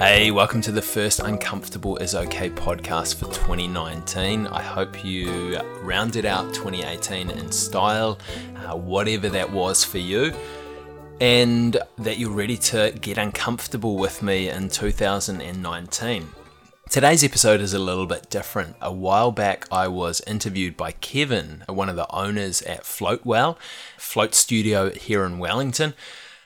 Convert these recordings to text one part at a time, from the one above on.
Hey, welcome to the first Uncomfortable is Okay podcast for 2019. I hope you rounded out 2018 in style, uh, whatever that was for you, and that you're ready to get uncomfortable with me in 2019. Today's episode is a little bit different. A while back, I was interviewed by Kevin, one of the owners at Floatwell, Float Studio here in Wellington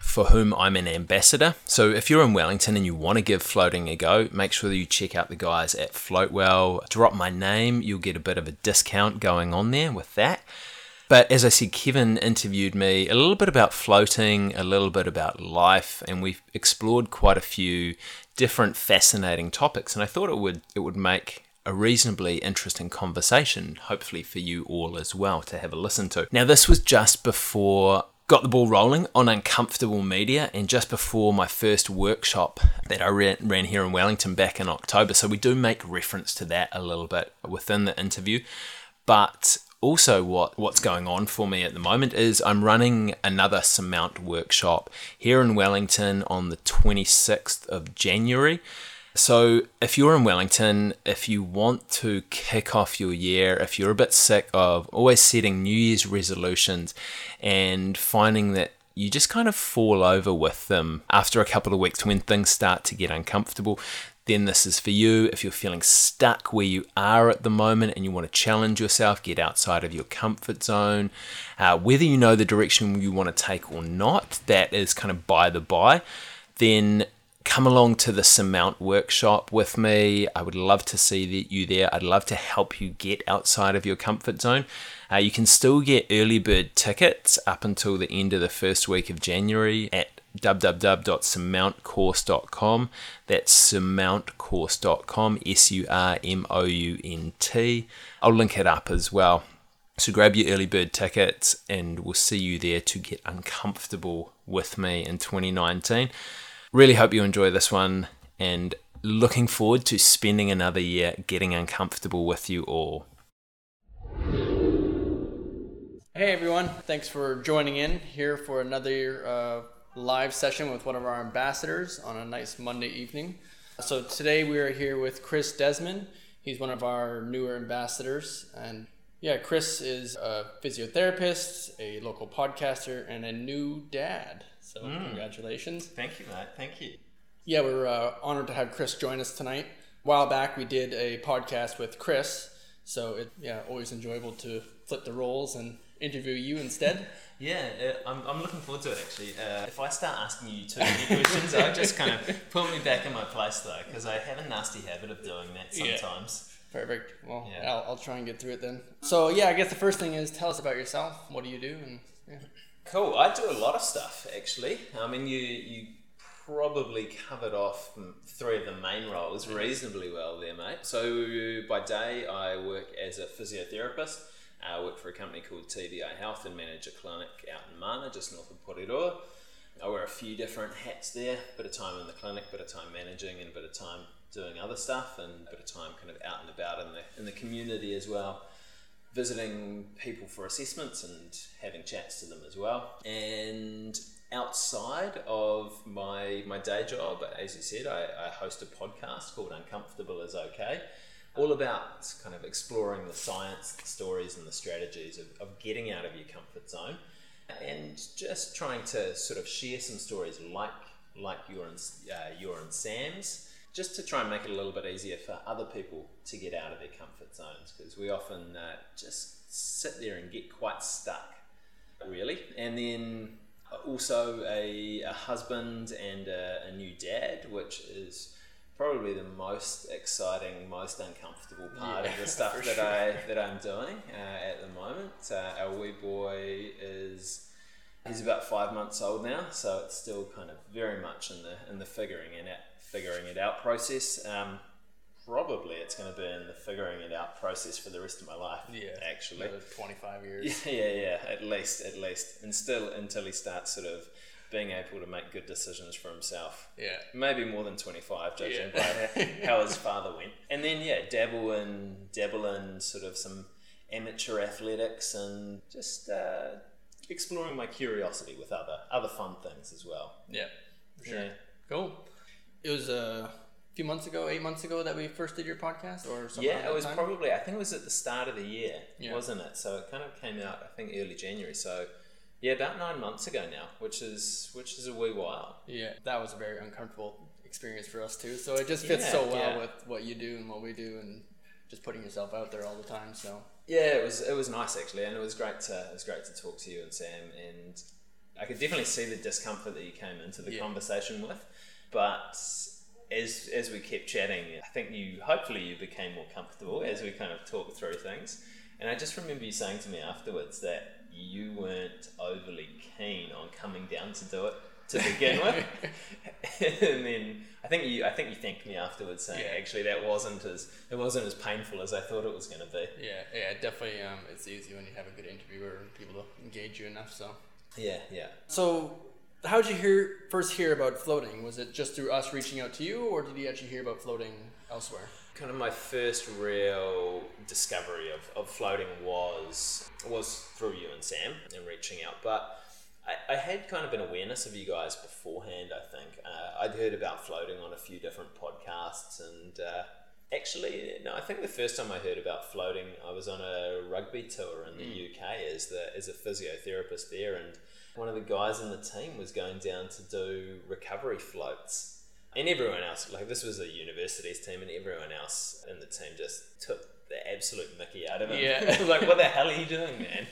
for whom I'm an ambassador. So if you're in Wellington and you want to give floating a go, make sure that you check out the guys at Floatwell. Drop my name, you'll get a bit of a discount going on there with that. But as I said, Kevin interviewed me a little bit about floating, a little bit about life, and we've explored quite a few different fascinating topics. And I thought it would it would make a reasonably interesting conversation, hopefully for you all as well to have a listen to. Now, this was just before got the ball rolling on uncomfortable media and just before my first workshop that I ran, ran, here in Wellington back in October. So we do make reference to that a little bit within the interview. But also what what's going on for me at the moment is I'm running another surmount workshop here in Wellington on the 26th of January. So, if you're in Wellington, if you want to kick off your year, if you're a bit sick of always setting New Year's resolutions and finding that you just kind of fall over with them after a couple of weeks when things start to get uncomfortable, then this is for you. If you're feeling stuck where you are at the moment and you want to challenge yourself, get outside of your comfort zone, uh, whether you know the direction you want to take or not, that is kind of by the by, then come along to the Surmount workshop with me. I would love to see you there. I'd love to help you get outside of your comfort zone. Uh, you can still get early bird tickets up until the end of the first week of January at www.surmountcourse.com. That's surmountcourse.com, S U R M O U N T. I'll link it up as well. So grab your early bird tickets and we'll see you there to get uncomfortable with me in 2019. Really hope you enjoy this one and looking forward to spending another year getting uncomfortable with you all. Hey everyone, thanks for joining in here for another uh, live session with one of our ambassadors on a nice Monday evening. So today we are here with Chris Desmond. He's one of our newer ambassadors. And yeah, Chris is a physiotherapist, a local podcaster, and a new dad. So mm. congratulations. Thank you, Matt. Thank you. Yeah, we're uh, honored to have Chris join us tonight. A while back, we did a podcast with Chris, so it yeah always enjoyable to flip the roles and interview you instead. Yeah, uh, I'm, I'm looking forward to it actually. Uh, if I start asking you too many questions, I just kind of put me back in my place though, because I have a nasty habit of doing that sometimes. Yeah. Perfect. Well, yeah. I'll, I'll try and get through it then. So yeah, I guess the first thing is tell us about yourself. What do you do? And yeah. Cool. I do a lot of stuff actually. I mean, you you probably covered off three of the main roles reasonably well there, mate. So by day, I work as a physiotherapist. I work for a company called TBI Health and manage a clinic out in Mana, just north of Porirua. I wear a few different hats there, bit of time in the clinic, bit of time managing, and a bit of time doing other stuff, and a bit of time kind of out and about in the in the community as well visiting people for assessments and having chats to them as well. And outside of my, my day job, as you said, I, I host a podcast called Uncomfortable is Okay, all about kind of exploring the science, the stories, and the strategies of, of getting out of your comfort zone and just trying to sort of share some stories like like your and, uh, your and Sam's just to try and make it a little bit easier for other people to get out of their comfort zones because we often uh, just sit there and get quite stuck, really. And then also a, a husband and a, a, new dad, which is probably the most exciting, most uncomfortable part yeah, of the stuff that sure. I that I'm doing uh, at the moment. Uh, our wee boy is he's about five months old now, so it's still kind of very much in the in the figuring it out, figuring it out process. Um, probably it's going to be in the figuring it out process for the rest of my life. Yeah, actually, twenty five years. Yeah, yeah, yeah, at least, at least, and still until he starts sort of being able to make good decisions for himself. Yeah, maybe more than twenty five, judging yeah. by how his father went. And then yeah, dabble in dabble in sort of some amateur athletics and just. Uh, exploring my curiosity with other other fun things as well. Yeah, for sure. Yeah. Cool. It was a few months ago, eight months ago, that we first did your podcast, or something. Yeah, it was time? probably. I think it was at the start of the year, yeah. wasn't it? So it kind of came out. I think early January. So yeah, about nine months ago now, which is which is a wee while. Yeah, that was a very uncomfortable experience for us too. So it just fits yeah, so well yeah. with what you do and what we do, and just putting yourself out there all the time. So yeah, it was it was nice actually, and it was great to it was great to talk to you and Sam, and I could definitely see the discomfort that you came into the yeah. conversation with, but as as we kept chatting, I think you hopefully you became more comfortable as we kind of talked through things. And I just remember you saying to me afterwards that you weren't overly keen on coming down to do it to begin with, and then I think you I think you thanked me afterwards saying yeah. actually that wasn't as it wasn't as painful as I thought it was going to be. Yeah, yeah, definitely. Um, it's easy when you have a good interviewer and people to engage you enough. So yeah, yeah. So how did you hear first hear about floating? Was it just through us reaching out to you, or did you actually hear about floating elsewhere? Kind of my first real discovery of, of floating was was through you and Sam and reaching out, but. I, I had kind of an awareness of you guys beforehand, I think. Uh, I'd heard about floating on a few different podcasts, and uh, actually, no, I think the first time I heard about floating, I was on a rugby tour in the mm. UK as, the, as a physiotherapist there, and one of the guys in the team was going down to do recovery floats. And everyone else, like this was a universities team, and everyone else in the team just took the absolute mickey out of him. Yeah. like, what the hell are you doing, man?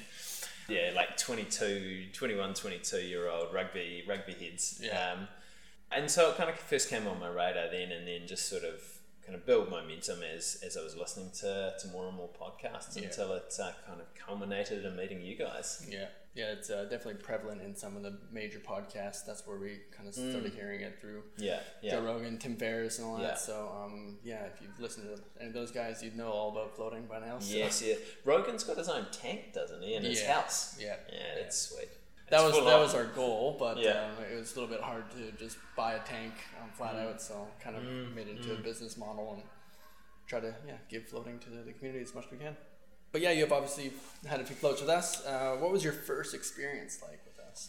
Yeah, like 22, 21, 22 year old rugby rugby heads. Yeah. Um, and so it kind of first came on my radar then, and then just sort of kind of build momentum as, as I was listening to, to more and more podcasts yeah. until it uh, kind of culminated in meeting you guys. Yeah, yeah, it's uh, definitely prevalent in some of the major podcasts. That's where we kind of started mm. hearing it through. Yeah, yeah. Joe Rogan, Tim Ferriss, and all yeah. that. So, um, yeah, if you've listened to any of those guys, you'd know all about floating by now. So. Yes, yeah. Rogan's got his own tank, doesn't he, in his house? Yeah, yeah, that's sweet. That was that was our goal, but yeah. um, it was a little bit hard to just buy a tank um, flat mm. out. So, kind of mm. made it into mm. a business model and try to yeah give floating to the, the community as much as we can. But yeah, you've obviously had a few floats with us. Uh, what was your first experience like with us?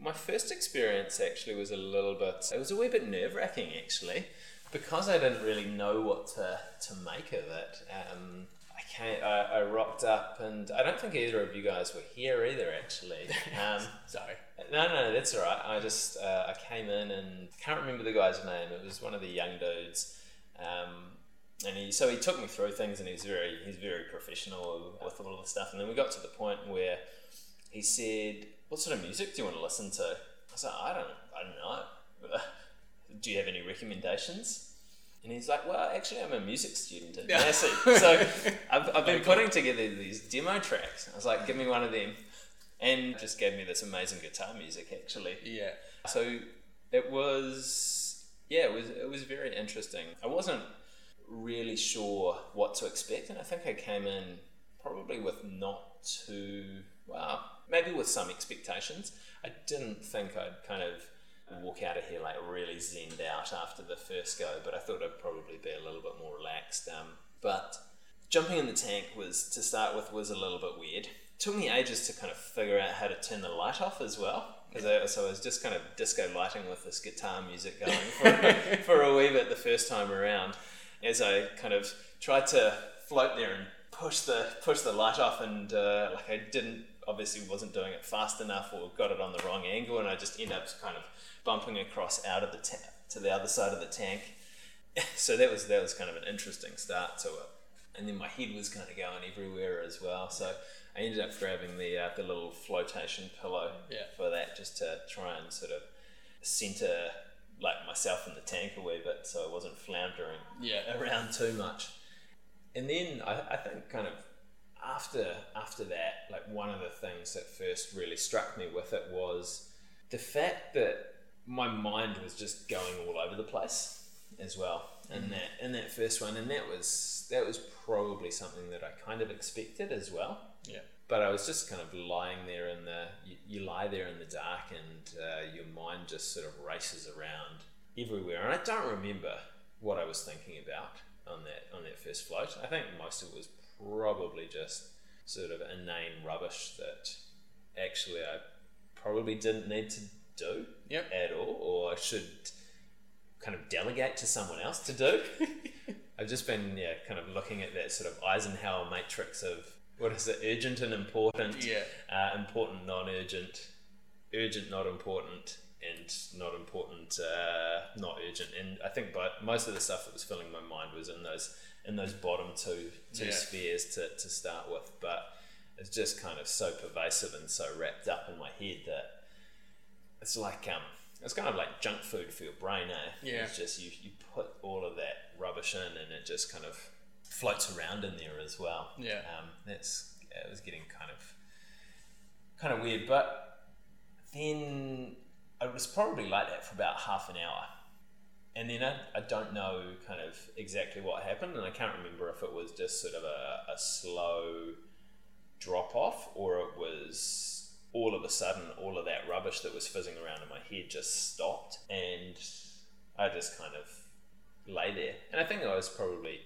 My first experience actually was a little bit. It was a wee bit nerve wracking actually, because I didn't really know what to to make of it. Um, I came, I, I, rocked up, and I don't think either of you guys were here either. Actually, um, sorry. No, no, that's all right. I just uh, I came in and I can't remember the guy's name. It was one of the young dudes. Um, and he so he took me through things and he's very he's very professional with all of the stuff. And then we got to the point where he said what sort of music do you want to listen to? I said I don't I don't know. Do you have any recommendations? And he's like well actually I'm a music student at Massey so I've, I've been putting together these demo tracks. I was like give me one of them. And just gave me this amazing guitar music actually. Yeah. So it was yeah it was it was very interesting. I wasn't really sure what to expect, and I think I came in probably with not too well, maybe with some expectations. I didn't think I'd kind of walk out of here like really zenned out after the first go, but I thought I'd probably be a little bit more relaxed. Um, but jumping in the tank was to start with was a little bit weird. It took me ages to kind of figure out how to turn the light off as well. Because so I was just kind of disco lighting with this guitar music going for, for a wee bit the first time around as I kind of tried to float there and push the push the light off, and uh, like I didn't obviously wasn't doing it fast enough or got it on the wrong angle, and I just end up kind of bumping across out of the ta- to the other side of the tank. so that was that was kind of an interesting start to it, and then my head was kind of going everywhere as well. So I ended up grabbing the uh, the little flotation pillow yeah. for that just to try and sort of center like myself in the tank a wee bit, so I wasn't floundering yeah. around too much. And then I, I think kind of after after that, like one of the things that first really struck me with it was the fact that my mind was just going all over the place as well in mm-hmm. that in that first one, and that was that was probably something that I kind of expected as well. Yeah but I was just kind of lying there in the you, you lie there in the dark and uh, your mind just sort of races around everywhere and I don't remember what I was thinking about on that on that first float I think most of it was probably just sort of inane rubbish that actually I probably didn't need to do yep. at all or I should kind of delegate to someone else to do. I've just been yeah, kind of looking at that sort of Eisenhower matrix of what is it, urgent and important, Yeah. uh, important, non-urgent, urgent, not important, and not important, uh, not urgent. And I think, but most of the stuff that was filling my mind was in those in those bottom two two Yeah. spheres to, to start with. But it's just kind of so pervasive and so wrapped up in my head that it's like um, it's kind of like junk food for your brain, eh? Yeah. It's just you you put all of that rubbish in, and it just kind of floats around in there as well. Yeah. Um, that's yeah, it was getting kind of kind of weird, but then it was probably like that for about half an hour. And then I, I don't know kind of exactly what happened, and I can't remember if it was just sort of a, a slow drop off or it was all of a sudden all of that rubbish that was fizzing around in my head just stopped and I just kind of lay there. And I think I was probably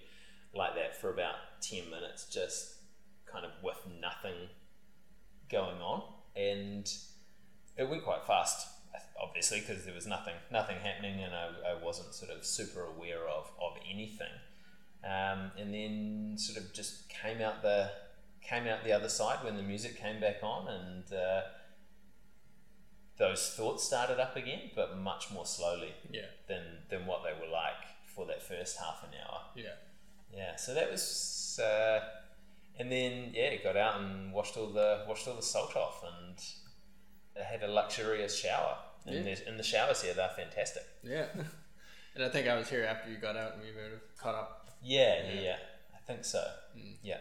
like that for about 10 minutes, just kind of with nothing going on. And it went quite fast, obviously, because there was nothing nothing happening and I, I wasn't sort of super aware of, of anything. Um, and then sort of just came out the came out the other side when the music came back on and uh, those thoughts started up again, but much more slowly Yeah. than than what they were like for that first half an hour. Yeah. Yeah, so that was, uh, and then yeah, got out and washed all the washed all the salt off, and I had a luxurious shower. And Yeah. the, and the showers here, they're fantastic. Yeah. and I think I was here after you got out and we would have caught up. Yeah, yeah, Yeah. I think so. Yeah,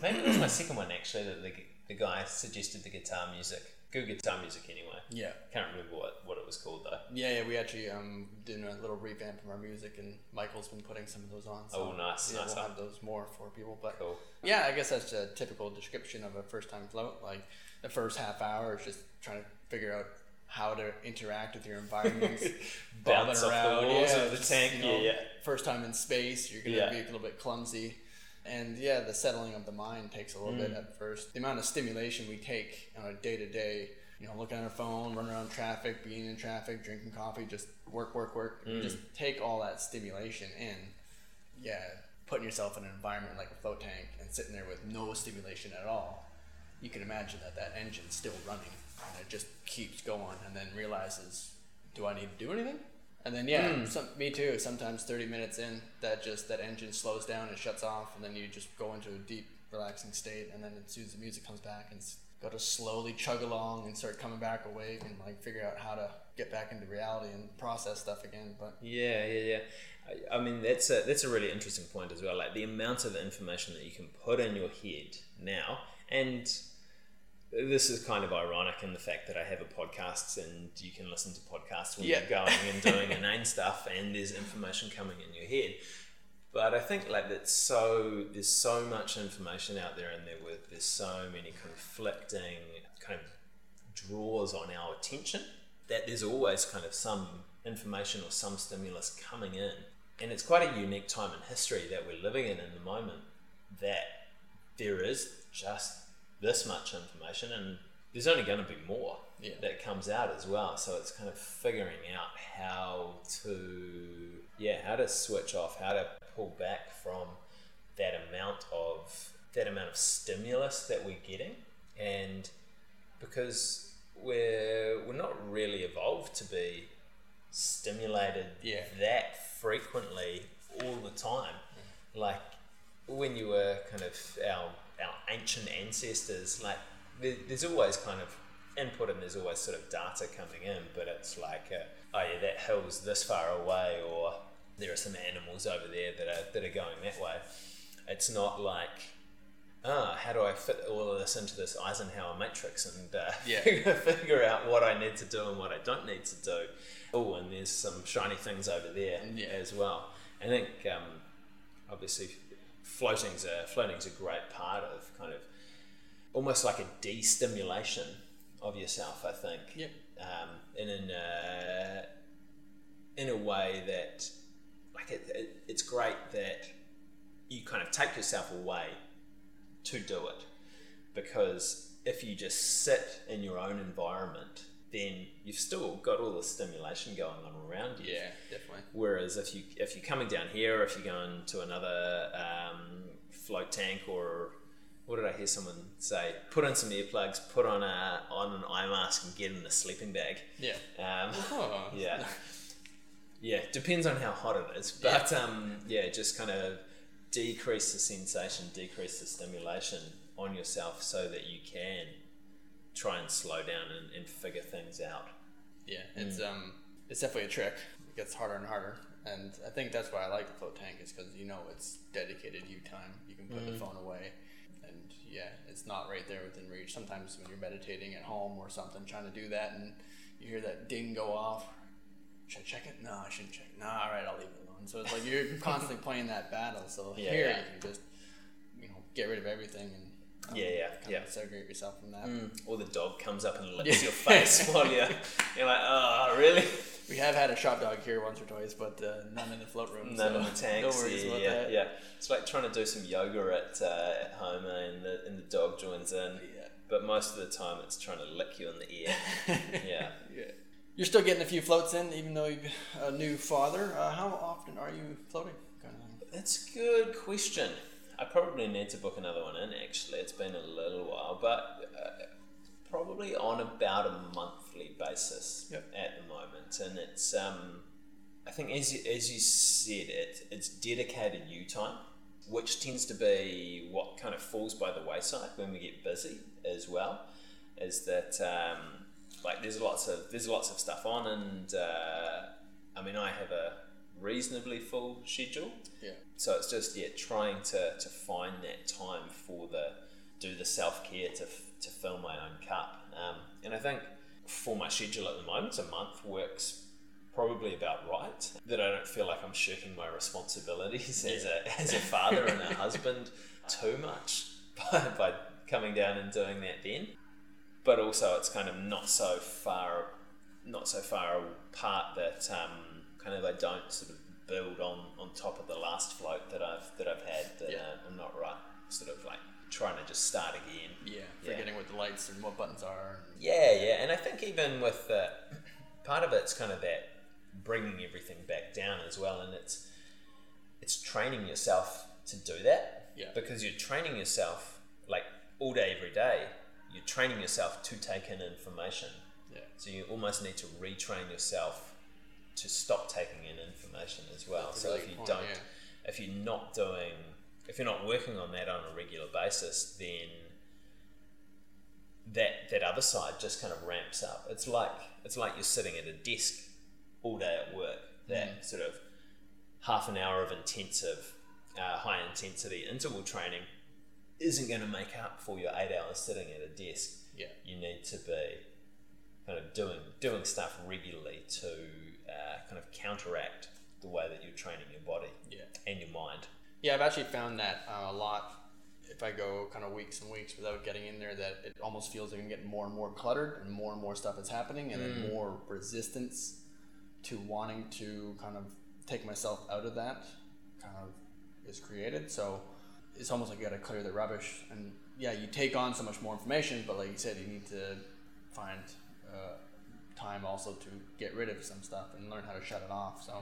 maybe it was my second one actually that the, the guy suggested the guitar music. Good guitar music anyway. Yeah. Can't remember what, what it was. Yeah, yeah, we actually um did a little revamp of our music, and Michael's been putting some of those on. So Oh, nice, Yeah, nice. we'll have those more for people. But Cool. yeah, I guess that's a typical description of a first-time float. Like the first half hour is just trying to figure out how to interact with your environment, Bounce around, the walls of the tank, you know, yeah, yeah. First time in space, you're gonna Yeah. be a little bit clumsy. And yeah, the settling of the mind takes a little Mm. bit at first. The amount of stimulation we take on a day to day, you know, looking at our phone, running around traffic, being in traffic, drinking coffee, just work, work, work. Mm. Just take all that stimulation in. Yeah, putting yourself in an environment like a float tank and sitting there with no stimulation at all, you can imagine that that engine's still running and it just keeps going and then realizes, do I need to do anything? And then yeah, some, me too. Sometimes thirty minutes in, that just that engine slows down and shuts off, and then you just go into a deep, relaxing state. And then as soon as the music comes back, and s- got to slowly chug along and start coming back awake and like figure out how to get back into reality and process stuff again. But Yeah, yeah, yeah. I, I mean, that's a that's a really interesting point as well. Like the amount of information that you can put in your head now, and this is kind of ironic in the fact that I have a podcast and you can listen to podcasts when Yeah. you're going and doing inane stuff, and there's information coming in your head. But I think like that's so there's so much information out there, and there there's so many conflicting kind of draws on our attention that there's always kind of some information or some stimulus coming in. And it's quite a unique time in history that we're living in in the moment that there is just this much information and there's only going to be more Yeah. that comes out as well. So it's kind of figuring out how to, yeah, how to switch off, how to pull back from that amount of that amount of stimulus that we're getting, and because we're we're not really evolved to be stimulated Yeah. that frequently all the time. Like when you were kind of our our ancient ancestors, like there, there's always kind of input and there's always sort of data coming in, but it's like, uh, oh yeah, that hill's this far away, or there are some animals over there that are that are going that way. It's not like, ah, how do I fit all of this into this Eisenhower matrix and uh, Yeah. figure, figure out what I need to do and what I don't need to do. Oh, and there's some shiny things over there Yeah. as well. I think um, obviously floating's a floating's a great part of kind of almost like a de-stimulation of yourself. I think Yep. um, in an uh, in a way that like it, it, it's great that you kind of take yourself away to do it because if you just sit in your own environment then you've still got all the stimulation going on around you. Yeah, definitely. Whereas if you if you're coming down here, or if you're going to another um, float tank, or what did I hear someone say? Put on some earplugs, put on a on an eye mask, and get in a sleeping bag. Yeah. Um, Oh. yeah, yeah. Depends on how hot it is, but um, yeah, just kind of decrease the sensation, decrease the stimulation on yourself, so that you can try and slow down and, and figure things out. Yeah, it's um, it's definitely a trick. It gets harder and harder, and I think that's why I like the float tank is because you know it's dedicated you time. You can put the phone away, yeah, it's not right there within reach. Sometimes when you're meditating at home or something, trying to do that, and you hear that ding go off. Should I check it? No, I shouldn't check. No, all right, I'll leave it alone. So it's like you're constantly playing that battle. So Yeah, here yeah. you can just you know get rid of everything and um, Yeah, yeah, yeah. segregate yourself from that. Or the dog comes up and licks your face while you're, you're like, oh, really? We have had a shop dog here once or twice, but uh, none in the float room. None so in the tanks. No worries yeah, about yeah, that. yeah. It's like trying to do some yoga at, uh, at home eh, and the, and the dog joins in. Yeah. But most of the time it's trying to lick you in the ear. yeah. Yeah. You're still getting a few floats in, even though you're a new father. Uh, how often are you floating? Kind of thing. That's a good question. I probably need to book another one in actually. It's been a little while, but uh, probably on about a monthly basis Yep. at the moment. And it's, um, I think as you, as you said, it, it's dedicated you time, which tends to be what kind of falls by the wayside when we get busy as well. Is that um, like there's lots of there's lots of stuff on, and uh, I mean I have a reasonably full schedule. Yeah. So it's just yeah, trying to, to find that time for the do the self care to, to fill my own cup. Um, and I think for my schedule at the moment, a month works probably about right. That I don't feel like I'm shirking my responsibilities as a as a father and a husband too much by, by coming down and doing that then. But also, it's kind of not so far not so far apart that um, kind of I don't sort of build on, on top of the last float that I've that I've had that Yeah. uh, I'm not right sort of like trying to just start again. Yeah. Yeah. Forgetting what the lights and what buttons are. Yeah, yeah, and I think even with uh, part of it's kind of that bringing everything back down as well, and it's it's training yourself to do that. Yeah. Because you're training yourself like all day, every day. You're training yourself to take in information. Yeah. So you almost need to retrain yourself to stop taking in information as well. That's so if you point, don't, yeah. if you're not doing, if you're not working on that on a regular basis, then that that other side just kind of ramps up. It's like it's like you're sitting at a desk all day at work. That Mm. sort of half an hour of intensive, uh, high intensity interval training isn't going to make up for your eight hours sitting at a desk Yeah. you need to be kind of doing doing stuff regularly to uh, kind of counteract the way that you're training your body Yeah. and your mind. Yeah, I've actually found that uh, a lot. If I go kind of weeks and weeks without getting in there, that it almost feels like I'm getting more and more cluttered, and more and more stuff is happening, and then more resistance to wanting to kind of take myself out of that kind of is created. So it's almost like you got to clear the rubbish, and yeah, you take on so much more information, but like you said, you need to find uh, time also to get rid of some stuff and learn how to shut it off. So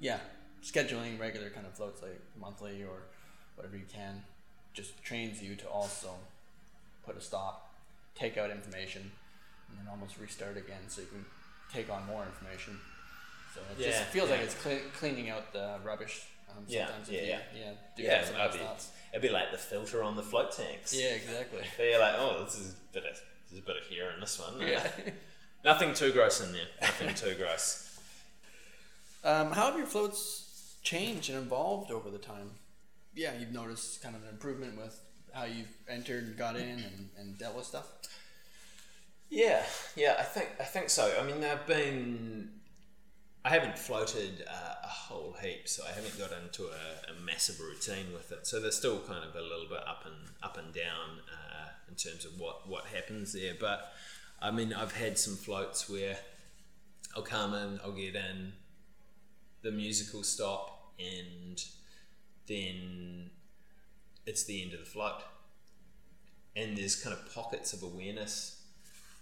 yeah, scheduling regular kind of floats like monthly or whatever you can just trains you to also put a stop, take out information, and then almost restart again so you can take on more information. So it just Yeah, feels like it's cle cleaning out the rubbish. Um, Yeah, sometimes yeah, yeah. yeah, Yeah, have some of it'd be, it'd be like the filter on the float tanks. Yeah, exactly. So you're like, oh, this is a bit of, there's a bit of hair in this one. Yeah. Nothing too gross in there. Nothing too gross. Um, how have your floats changed and evolved over the time? Yeah, you've noticed kind of an improvement with how you've entered and got in and, and dealt with stuff. Yeah, yeah, I think I think so. I mean, I've been, I haven't floated uh, a whole heap, so I haven't got into a, a massive routine with it. So there's still kind of a little bit up and up and down uh, in terms of what what happens there. But I mean, I've had some floats where I'll come in, I'll get in, the music will stop, and then it's the end of the float. And there's kind of pockets of awareness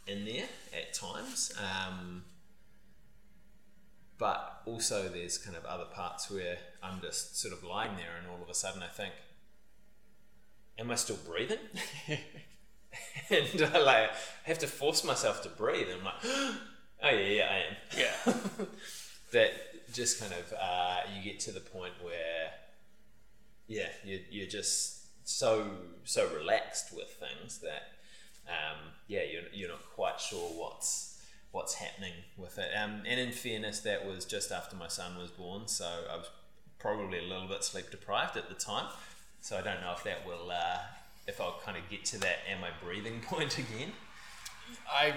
in there at times. Um, but also, there's kind of other parts where I'm just sort of lying there, and all of a sudden I think, Am I still breathing? and I like have to force myself to breathe. And I'm like, Oh, yeah, yeah, I am. Yeah. that just kind of uh, you get to the point where yeah you, you're just so so relaxed with things that um, yeah you're, you're not quite sure what's what's happening with it um, and in fairness that was just after my son was born so I was probably a little bit sleep deprived at the time so I don't know if that will uh, if I'll kind of get to that am I breathing point again I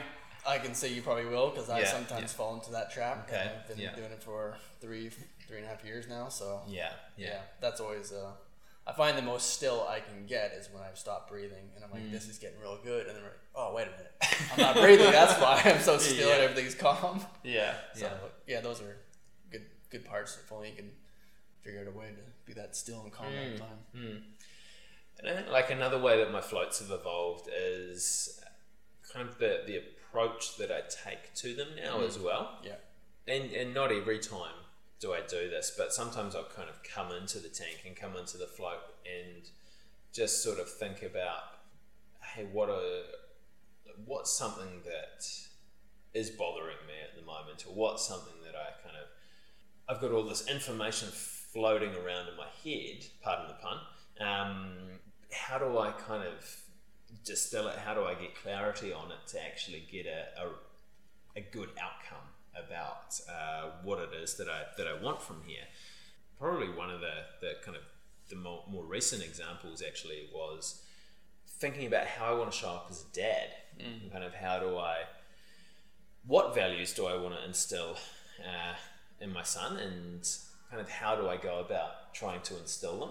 I can see you probably will because I Yeah, sometimes yeah. fall into that trap. Okay, I've been yeah. doing it for three three and a half years now, so yeah yeah, yeah that's always. Uh, I find the most still I can get is when I stop breathing, and I'm like, Mm. "This is getting real good," and then we're like, "Oh, wait a minute, I'm not breathing. That's why I'm so still and everything's calm." yeah So yeah. those are good good parts. If only you can figure out a way to be that still and calm all the time. And I think like another way that my floats have evolved is kind of the, the approach that I take to them now as mm. well. Yeah, And, and not every time do I do this, but sometimes I'll kind of come into the tank and come into the float and just sort of think about, hey, what a what's something that is bothering me at the moment, or what's something that I kind of I've got all this information floating around in my head, pardon the pun. Um, how do I kind of distill it? How do I get clarity on it to actually get a, a, a good outcome about uh, what it is that I, that I want from here? Probably one of the, the kind of the more, more recent examples actually was thinking about how I want to show up as a dad. And kind of how do I, what values do I want to instill uh, in my son, and kind of how do I go about trying to instill them?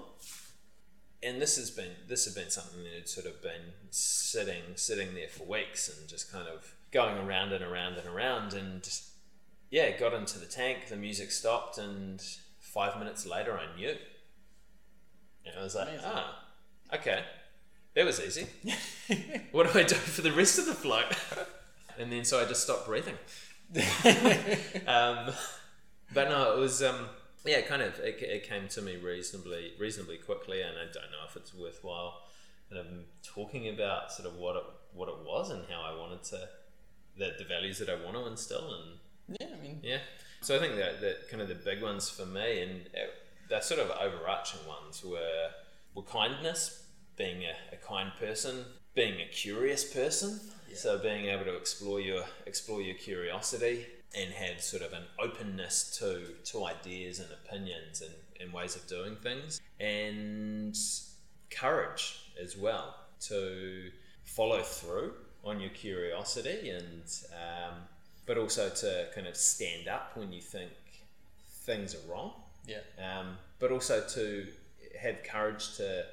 And this has been this has been something that had sort of been sitting sitting there for weeks and just kind of going around and around and around and yeah, got into the tank, the music stopped, and five minutes later I knew. And I was like, Amazing. ah, okay, that was easy. what do I do for the rest of the flight and then so I just stopped breathing. um, but no, it was um, yeah, it kind of it, it came to me reasonably reasonably quickly, and I don't know if it's worthwhile kind of talking about sort of what it what it was and how I wanted to the, the values that I want to instill and yeah. I mean, yeah. So I think that, that kind of the big ones for me, and uh, the sort of overarching ones were were kindness, being a, a kind person, being a curious person. Yeah. So being able to explore your explore your curiosity and have sort of an openness to to ideas and opinions and, and ways of doing things, and courage as well to follow through on your curiosity and um, but also to kind of stand up when you think things are wrong. Yeah, um, but also to have courage to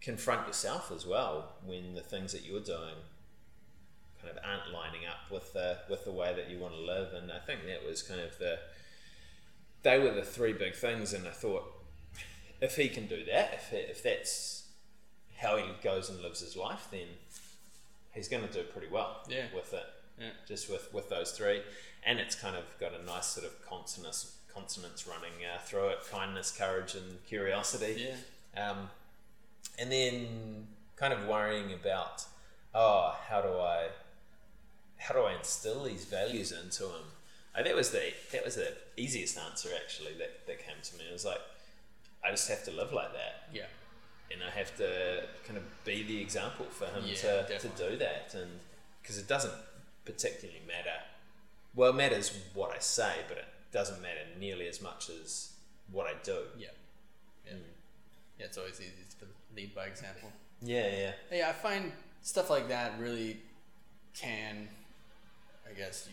confront yourself as well when the things that you're doing kind of aren't lining up with the with the way that you want to live. And I think that was kind of the they were the three big things. And I thought if he can do that if, if that's how he goes and lives his life then he's going to do pretty well Yeah. with it. Yeah. just with with those three. And it's kind of got a nice sort of consonance consonants running uh, through it. Kindness courage and curiosity. Yeah, um, and then kind of worrying about oh how do I how do I instill these values into him uh, that was the that was the easiest answer actually that, that came to me. It was like I just have to live like that. Yeah, and I have to kind of be the example for him Yeah, to, to do that. And because it doesn't particularly matter. Well it matters what I say but it doesn't matter nearly as much as what I do. Yeah, yeah. Yeah, it's always easy to lead by example. yeah yeah. Yeah, I find stuff like that really can, I guess,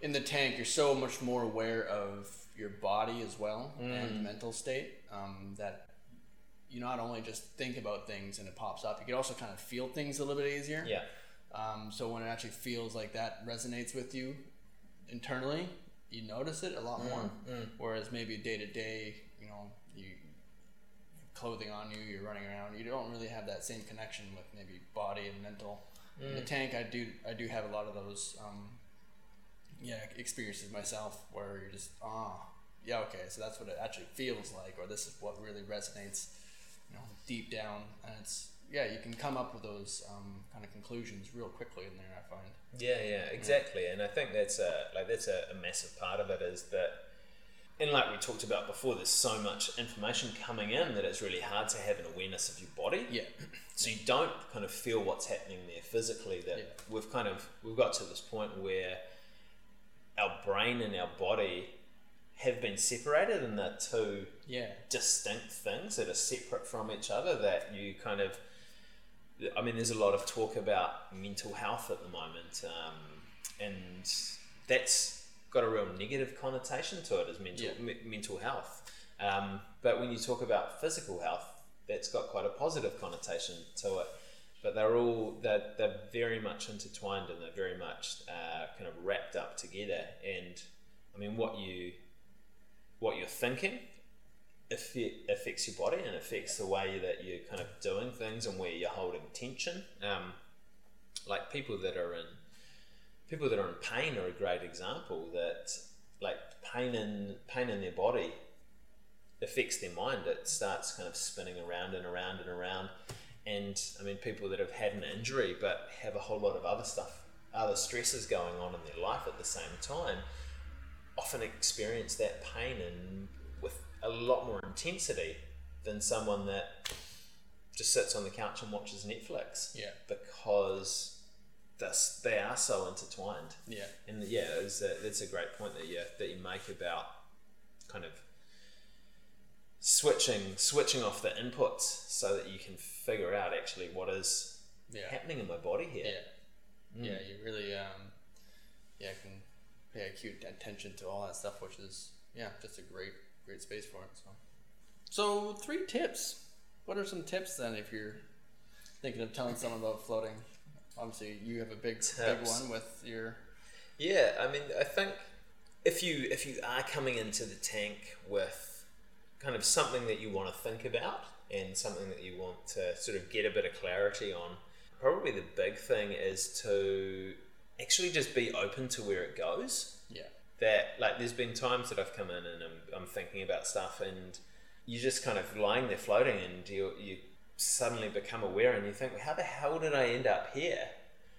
in the tank, you're so much more aware of your body as well and mental state um, that you not only just think about things and it pops up, you can also kind of feel things a little bit easier. yeah Um, so when it actually feels like that resonates with you internally, you notice it a lot more. Whereas maybe day to day, you know, you clothing on you, you're running around, you don't really have that same connection with maybe body and mental In the tank, I do I do have a lot of those um, yeah experiences myself where you're just ah yeah okay so that's what it actually feels like or this is what really resonates you know deep down. And it's yeah you can come up with those um, kind of conclusions real quickly in there I find. Yeah, yeah, exactly. And I think that's a like that's a, a massive part of it is that and like we talked about before, there's so much information coming in that it's really hard to have an awareness of your body. yeah So you don't kind of feel what's happening there physically. That Yeah. we've kind of we've got to this point where our brain and our body have been separated, and they're two yeah distinct things that are separate from each other. That you kind of, I mean, there's a lot of talk about mental health at the moment, um, and that's got a real negative connotation to it as mental Yeah. me- mental health. Um, but when you talk about physical health, that's got quite a positive connotation to it. But they're all they're, they're very much intertwined and they're very much uh, kind of wrapped up together. And I mean, what you what you're thinking affects your body and affects the way that you're kind of doing things and where you're holding tension. Um, like people that are in people that are in pain are a great example. That like pain in pain in their body affects their mind. It starts kind of spinning around and around and around. And I mean, people that have had an injury but have a whole lot of other stuff, other stresses going on in their life at the same time, often experience that pain and with a lot more intensity than someone that just sits on the couch and watches Netflix yeah because this, they are so intertwined. yeah And yeah, it's a, that's a great point that you that you make about kind of switching switching off the inputs so that you can figure out actually what is yeah happening in my body here. Yeah, yeah, you really, um, yeah, can pay acute attention to all that stuff, which is yeah, just a great, great space for it. So, so three tips. What are some tips then if you're thinking of telling someone about floating? Obviously, you have a big, big one with your Yeah, I mean, I think if you if you are coming into the tank with kind of something that you want to think about and something that you want to sort of get a bit of clarity on, probably the big thing is to actually just be open to where it goes. yeah, That like, there's been times that I've come in and I'm, I'm thinking about stuff and you're just kind of lying there floating and you you suddenly become aware and you think, well, how the hell did I end up here?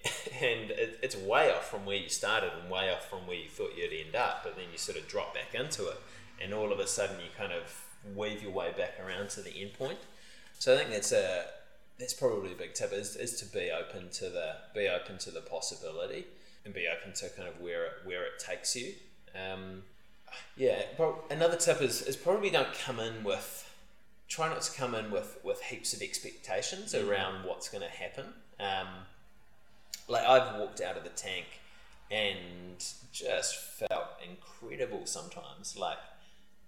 and it, it's way off from where you started and way off from where you thought you'd end up, but then you sort of drop back into it, and all of a sudden you kind of weave your way back around to the end point. So I think that's a that's probably a big tip is, is to be open to the be open to the possibility and be open to kind of where it where it takes you. Um, yeah, another tip is, is probably don't come in with try not to come in with, with heaps of expectations around what's going to happen. Um, like I've walked out of the tank and just felt incredible sometimes, like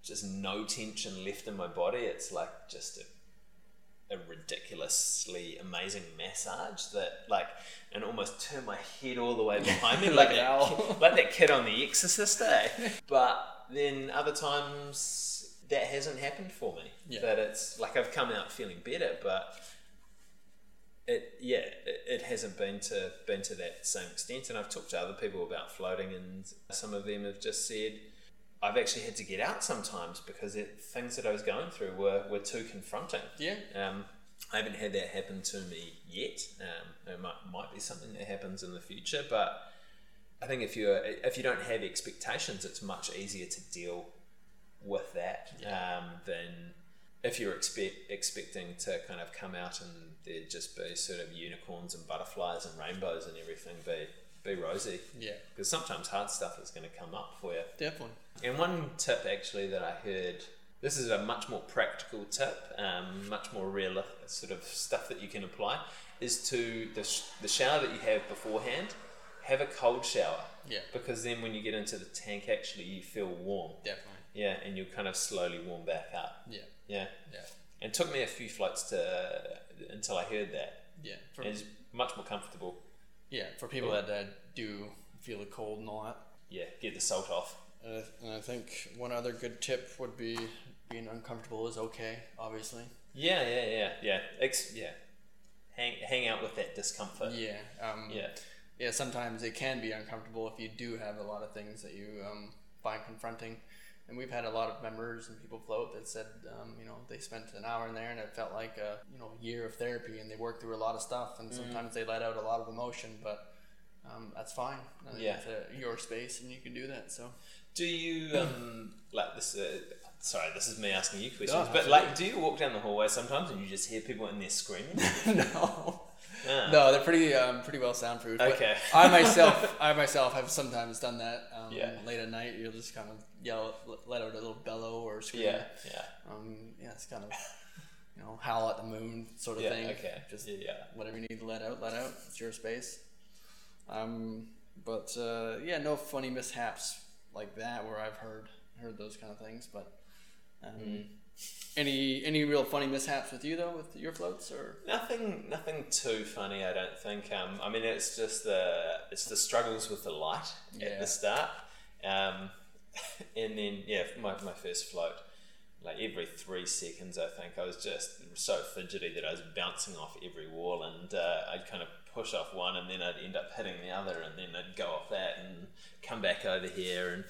just no tension left in my body. It's like just a, a ridiculously amazing massage that like and almost turned my head all the way behind me like Like that, owl. like that kid on The Exorcist, eh? But then other times that hasn't happened for me. Yeah. That it's like I've come out feeling better, but it yeah it, it hasn't been to been to that same extent and i've talked to other people about floating and some of them have just said i've actually had to get out sometimes because it, things that i was going through were, were too confronting. Yeah, um, i haven't had that happen to me yet. Um, it might, might be something that happens in the future but i think if you're if you don't have expectations it's much easier to deal with that um, than if you're expect, expecting to kind of come out and there'd just be sort of unicorns and butterflies and rainbows and everything be be rosy yeah, because sometimes hard stuff is going to come up for you definitely. and one tip actually that I heard, this is a much more practical tip, um, much more real sort of stuff that you can apply, is to the, sh- the shower that you have beforehand, have a cold shower. Yeah. Because then when you get into the tank, actually you feel warm. Definitely. Yeah, and you kind of slowly warm back up. Yeah, Yeah. yeah, And it took me a few flights to until I heard that. yeah. And it's much more comfortable. Yeah, for people that uh, do feel the cold and all that. Yeah, get the salt off. And I, and I think one other good tip would be being uncomfortable is okay, obviously. Yeah, yeah, yeah, yeah. Ex- yeah. hang hang out with that discomfort. Yeah. Um, Yeah. yeah, sometimes it can be uncomfortable if you do have a lot of things that you um, find confronting. And we've had a lot of members and people float that said, um, you know, they spent an hour in there and it felt like a you know year of therapy, and they worked through a lot of stuff. And sometimes they let out a lot of emotion, but um, that's fine. I Yeah. it's uh, your space, and you can do that. So Do you um like this? Uh, sorry, this is me asking you questions. No, but like, do you walk down the hallway sometimes and you just hear people in there screaming? no. Ah. No, they're pretty um, pretty well soundproofed. but Okay. I myself, I myself have sometimes done that. Um, Yeah. Late at night, you'll just kind of yell, let out a little bellow or scream. Yeah. Yeah. Um, yeah, it's kind of you know howl at the moon sort of Yeah. thing. Okay. Just yeah. yeah. whatever you need to let out, let out. It's your space. Um, but uh, yeah, no funny mishaps like that where I've heard heard those kind of things. But um, Mm. Any any real funny mishaps with you though with your floats or Nothing, nothing too funny. I don't think. Um, I mean, it's just the it's the struggles with the light at the start, um, and then yeah, my my first float, like every three seconds, I think I was just so fidgety that I was bouncing off every wall, and uh, I'd kind of push off one, and then I'd end up hitting the other, and then I'd go off that and come back over here, and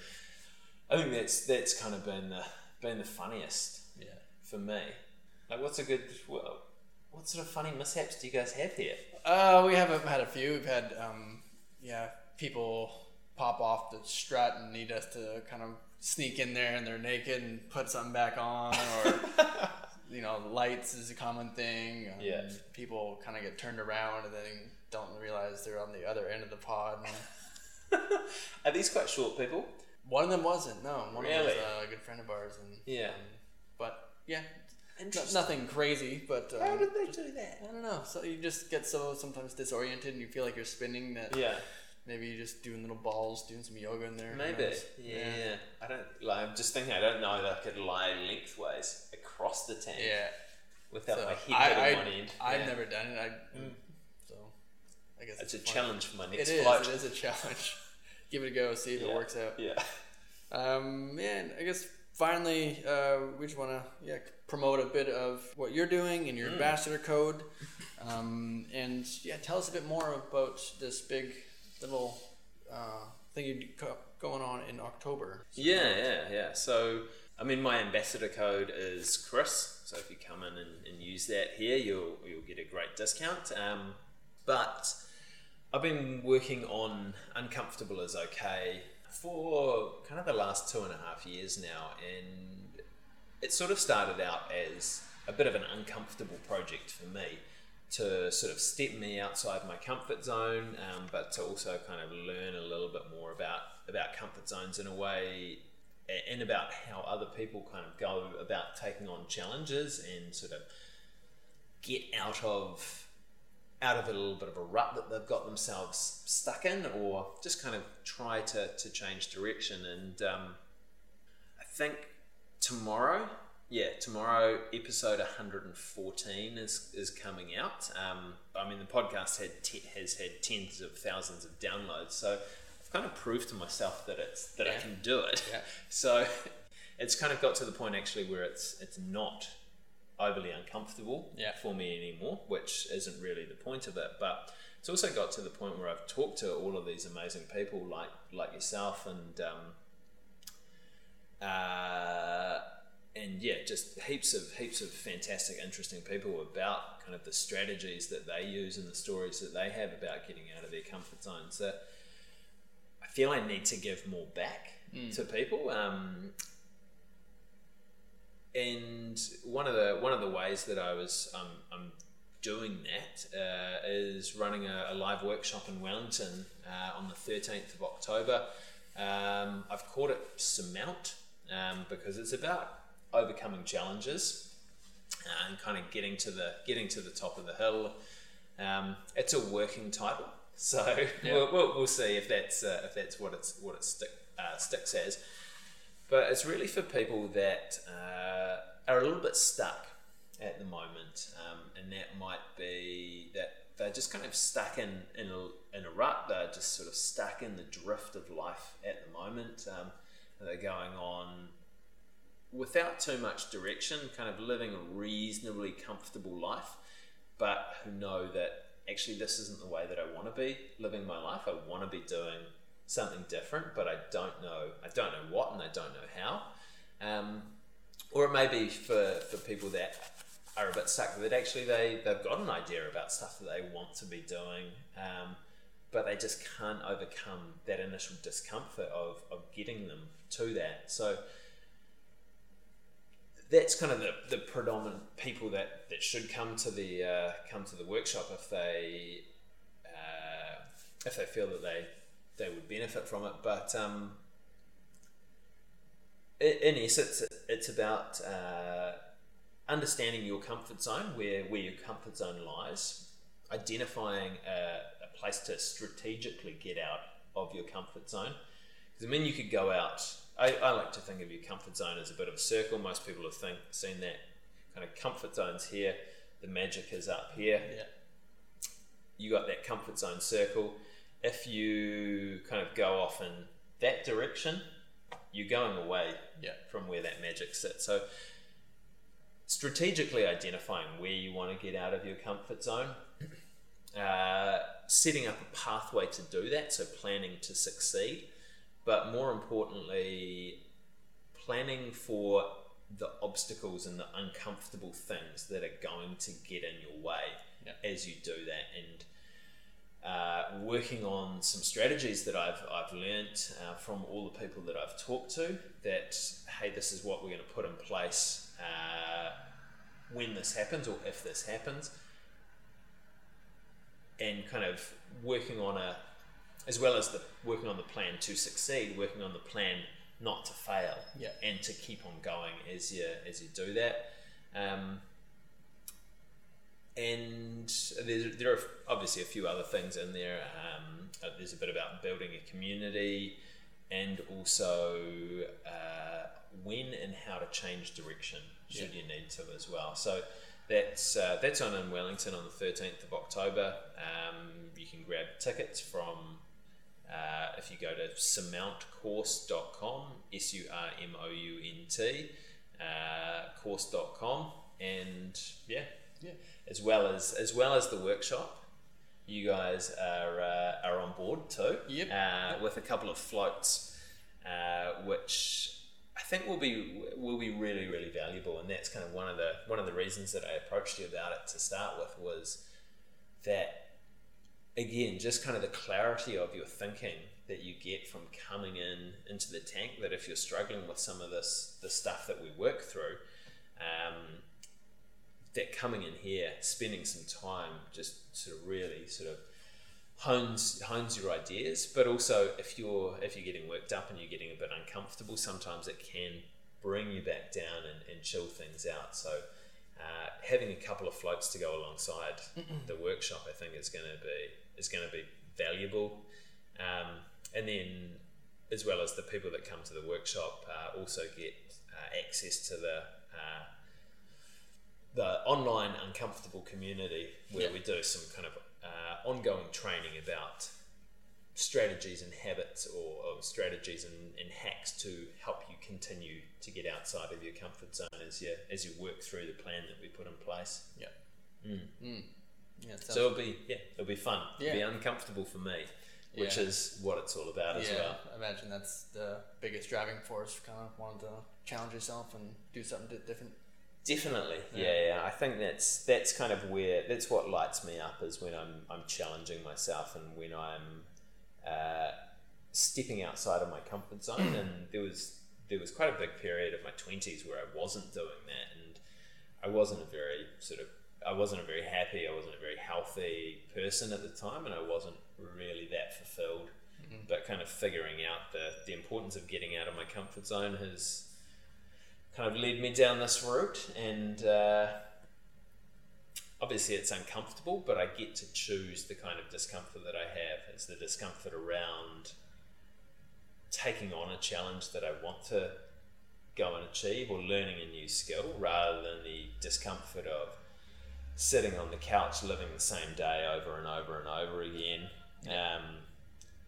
I think that's that's kind of been the been the funniest yeah. For me. Like, what's a good well, what sort of funny mishaps do you guys have here? Uh, we have had a few. We've had, um, yeah, people pop off the strut and need us to kind of sneak in there and they're naked and put something back on, or you know, lights is a common thing. Um, Yeah. People kind of get turned around and then don't realize they're on the other end of the pod. And Are these quite short people? one of them wasn't. No, one of them Really? was uh, a good friend of ours. And Yeah. um, but yeah, no, nothing crazy. But um, How did they do that? I don't know. So you just get so sometimes disoriented and you feel like you're spinning that Yeah, maybe you're just doing little balls, doing some yoga in there. maybe. knows? Yeah. I don't like. I'm just thinking. I don't know that I could lie lengthways across the tank Yeah. without So my head I, hitting I, one end. I've Yeah. never done it. I, So I guess It's a fun. challenge for my It next is. float. It is a challenge. Give it a go. See if Yeah. it works out. Yeah. Um, yeah, and I guess finally, uh, we just want to yeah promote a bit of what you're doing and your Mm. ambassador code, um, and yeah, tell us a bit more about this big little uh, thing you go- going on in October. Yeah, yeah, yeah. So, I mean, my ambassador code is Chris. So if you come in and, and use that here, you'll you'll get a great discount. Um, but I've been working on Uncomfortable is Okay for kind of the last two and a half years now, and it sort of started out as a bit of an uncomfortable project for me to sort of step me outside my comfort zone, um, but to also kind of learn a little bit more about about comfort zones in a way, and about how other people kind of go about taking on challenges and sort of get out of out of a little bit of a rut that they've got themselves stuck in, or just kind of try to, to change direction. And um, I think tomorrow, yeah, tomorrow episode 114 is, is coming out. Um, I mean, the podcast had te- has had tens of thousands of downloads, so I've kind of proved to myself that it's that I can do it. Yeah. So it's kind of got to the point actually where it's it's not overly uncomfortable Yeah. for me anymore, which isn't really the point of it. But it's also got to the point where I've talked to all of these amazing people like like yourself and um, uh, and yeah, just heaps of heaps of fantastic, interesting people about kind of the strategies that they use and the stories that they have about getting out of their comfort zones. That I feel I need to give more back to people. Um, and one of the one of the ways that I was um, I'm doing that uh, is running a, a live workshop in Wellington uh, on the 13th of October. Um, I've called it Surmount um, because it's about overcoming challenges uh, and kind of getting to the getting to the top of the hill. Um, it's a working title, so Yeah. we'll, we'll, we'll see if that's uh, if that's what it's what it stick, uh, sticks as. But it's really for people that uh, are a little bit stuck at the moment, um, and that might be that they're just kind of stuck in in a, in a rut. They're just sort of stuck in the drift of life at the moment. Um, they're going on without too much direction, kind of living a reasonably comfortable life, but who know that actually this isn't the way that I want to be living my life. I want to be doing something different, but I don't know. I don't know what, and I don't know how. Um, or it may be for, for people that are a bit stuck with it. Actually, they they've got an idea about stuff that they want to be doing, um, but they just can't overcome that initial discomfort of, of getting them to that. So that's kind of the, the predominant people that, that should come to the uh, come to the workshop if they uh, if they feel that they they would benefit from it. But um, in essence, it's about uh, understanding your comfort zone, where where your comfort zone lies, identifying a, a place to strategically get out of your comfort zone. Because I mean, you could go out I, I like to think of your comfort zone as a bit of a circle. Most people have think, seen that kind of comfort zones here. The magic is up here. Yeah. You got that comfort zone circle. If you kind of go off in that direction, you're going away yeah. from where that magic sits. So strategically identifying where you want to get out of your comfort zone, uh, setting up a pathway to do that, so planning to succeed, but more importantly, planning for the obstacles and the uncomfortable things that are going to get in your way yeah. as you do that and uh, working on some strategies that I've, I've learnt uh, from all the people that I've talked to that hey this is what we're going to put in place uh, when this happens or if this happens and kind of working on a as well as the working on the plan to succeed, working on the plan not to fail, yeah. and to keep on going as you as you do that. Um, and there's, there are obviously a few other things in there. Um, uh, there's a bit about building a community, and also uh, when and how to change direction should yeah. you need to as well. So that's uh, that's on in Wellington on the 13th of October. Um, you can grab tickets from uh, if you go to surmountcourse.com, S U R M O U N T, uh, course.com, and yeah, yeah, as well as as well as the workshop, you guys are uh, are on board too. Yep. Uh, with a couple of floats, uh, which I think will be will be really really valuable, and that's kind of one of the one of the reasons that I approached you about it to start with was that again, just kind of the clarity of your thinking that you get from coming in into the tank. That if you're struggling with some of this, the stuff that we work through, um, that coming in here, spending some time, just sort of really sort of hones hones your ideas. But also, if you're if you're getting worked up and you're getting a bit uncomfortable, sometimes it can bring you back down and, and chill things out. So. Uh, having a couple of floats to go alongside Mm-mm. the workshop, I think, is going to be is going to be valuable. Um, and then, as well as the people that come to the workshop, uh, also get uh, access to the uh, the online uncomfortable community where yeah. we do some kind of uh, ongoing training about strategies and habits or, or strategies and, and, hacks to help you continue to get outside of your comfort zone as you as you work through the plan that we put in place. Yeah. Mm. Mm. Yeah, so it'll be yeah, it'll be fun. Yeah. It'll be uncomfortable for me, which Yeah. is what it's all about as well. I imagine that's the biggest driving force, kind of wanting to challenge yourself and do something different. Definitely, Yeah. yeah, yeah. I think that's that's kind of where that's what lights me up is when I'm I'm challenging myself and when I'm uh, stepping outside of my comfort zone. and there was there was quite a big period of my twenties where I wasn't doing that, and I wasn't a very sort of I wasn't a very happy, I wasn't a very healthy person at the time, and I wasn't really that fulfilled. Mhm. But kind of figuring out the the importance of getting out of my comfort zone has kind of led me down this route, and uh, obviously it's uncomfortable, but I get to choose the kind of discomfort that I have. It's the discomfort around taking on a challenge that I want to go and achieve or learning a new skill rather than the discomfort of sitting on the couch living the same day over and over and over again. Um,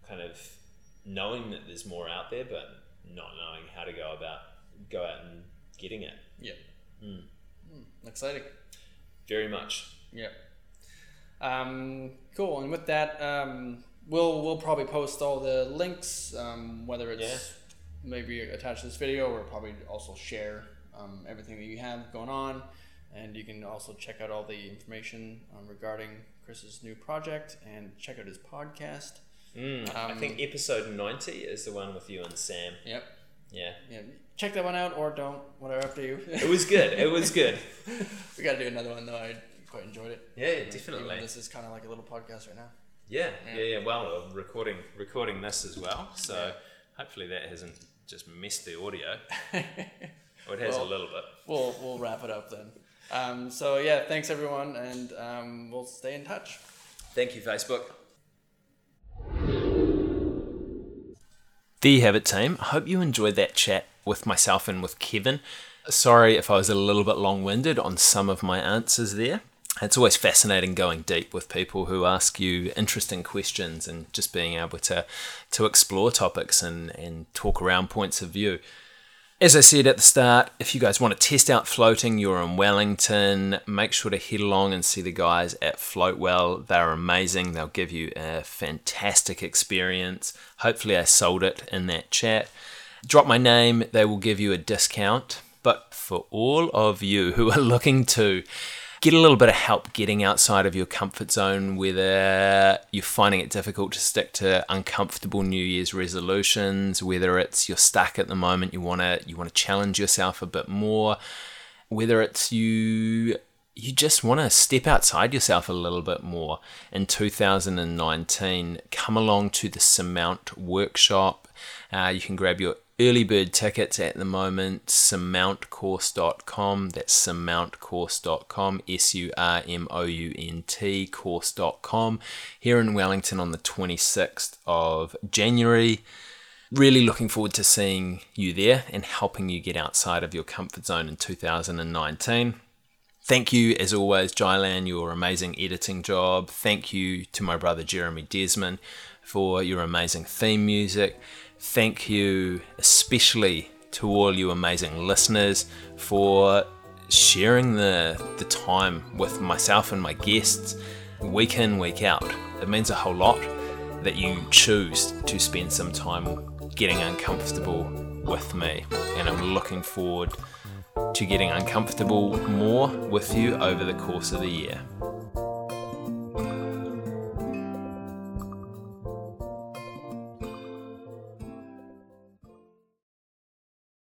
kind of knowing that there's more out there, but not knowing how to go about go out and getting it. Yeah. Mm. Mm, exciting. Very much. Yeah. Um, cool. And with that, um, we'll we'll probably post all the links, um, whether it's Yeah. maybe attached to this video or probably also share um, everything that you have going on. And you can also check out all the information um, regarding Chris's new project and check out his podcast. Mm, I Um, think episode 90 is the one with you and Sam. Yep. Yeah. Yeah. Check that one out or don't. Whatever up to you. It was good. It was good. we got to do another one though. I quite enjoyed it. Yeah, Even definitely. This is kind of like a little podcast right now. Yeah, yeah, yeah. Well, we're recording recording this as well, so hopefully that hasn't just messed the audio. Or it has Well- a little bit. we'll we'll wrap it up then. Um, so yeah, thanks everyone, and um, we'll stay in touch. Thank you, Facebook. There you have it, team. I hope you enjoyed that chat with myself and with Kevin. Sorry if I was a little bit long winded on some of my answers there. It's always fascinating going deep with people who ask you interesting questions and just being able to, to explore topics and, and talk around points of view. As I said at the start, if you guys want to test out floating, you're in Wellington, make sure to head along and see the guys at Floatwell. They're amazing. They'll give you a fantastic experience. Hopefully, I sold it in that chat. Drop my name, they will give you a discount. But for all of you who are looking to get a little bit of help getting outside of your comfort zone, whether you're finding it difficult to stick to uncomfortable New Year's resolutions, whether it's you're stuck at the moment, you wanna you wanna challenge yourself a bit more, whether it's you you just want to step outside yourself a little bit more. In 2019 come along to the surmount workshop. Uh, you can grab your early bird tickets at the moment surmountcourse.com that's surmountcourse.com s-u-r-m-o-u-n-t course.com here in wellington on the 26th of january really looking forward to seeing you there and helping you get outside of your comfort zone in 2019 Thank you, as always, Jylan, your amazing editing job. Thank you to my brother Jeremy Desmond for your amazing theme music. Thank you, especially to all you amazing listeners, for sharing the, the time with myself and my guests week in, week out. It means a whole lot that you choose to spend some time getting uncomfortable with me, and I'm looking forward to getting uncomfortable more with you over the course of the year.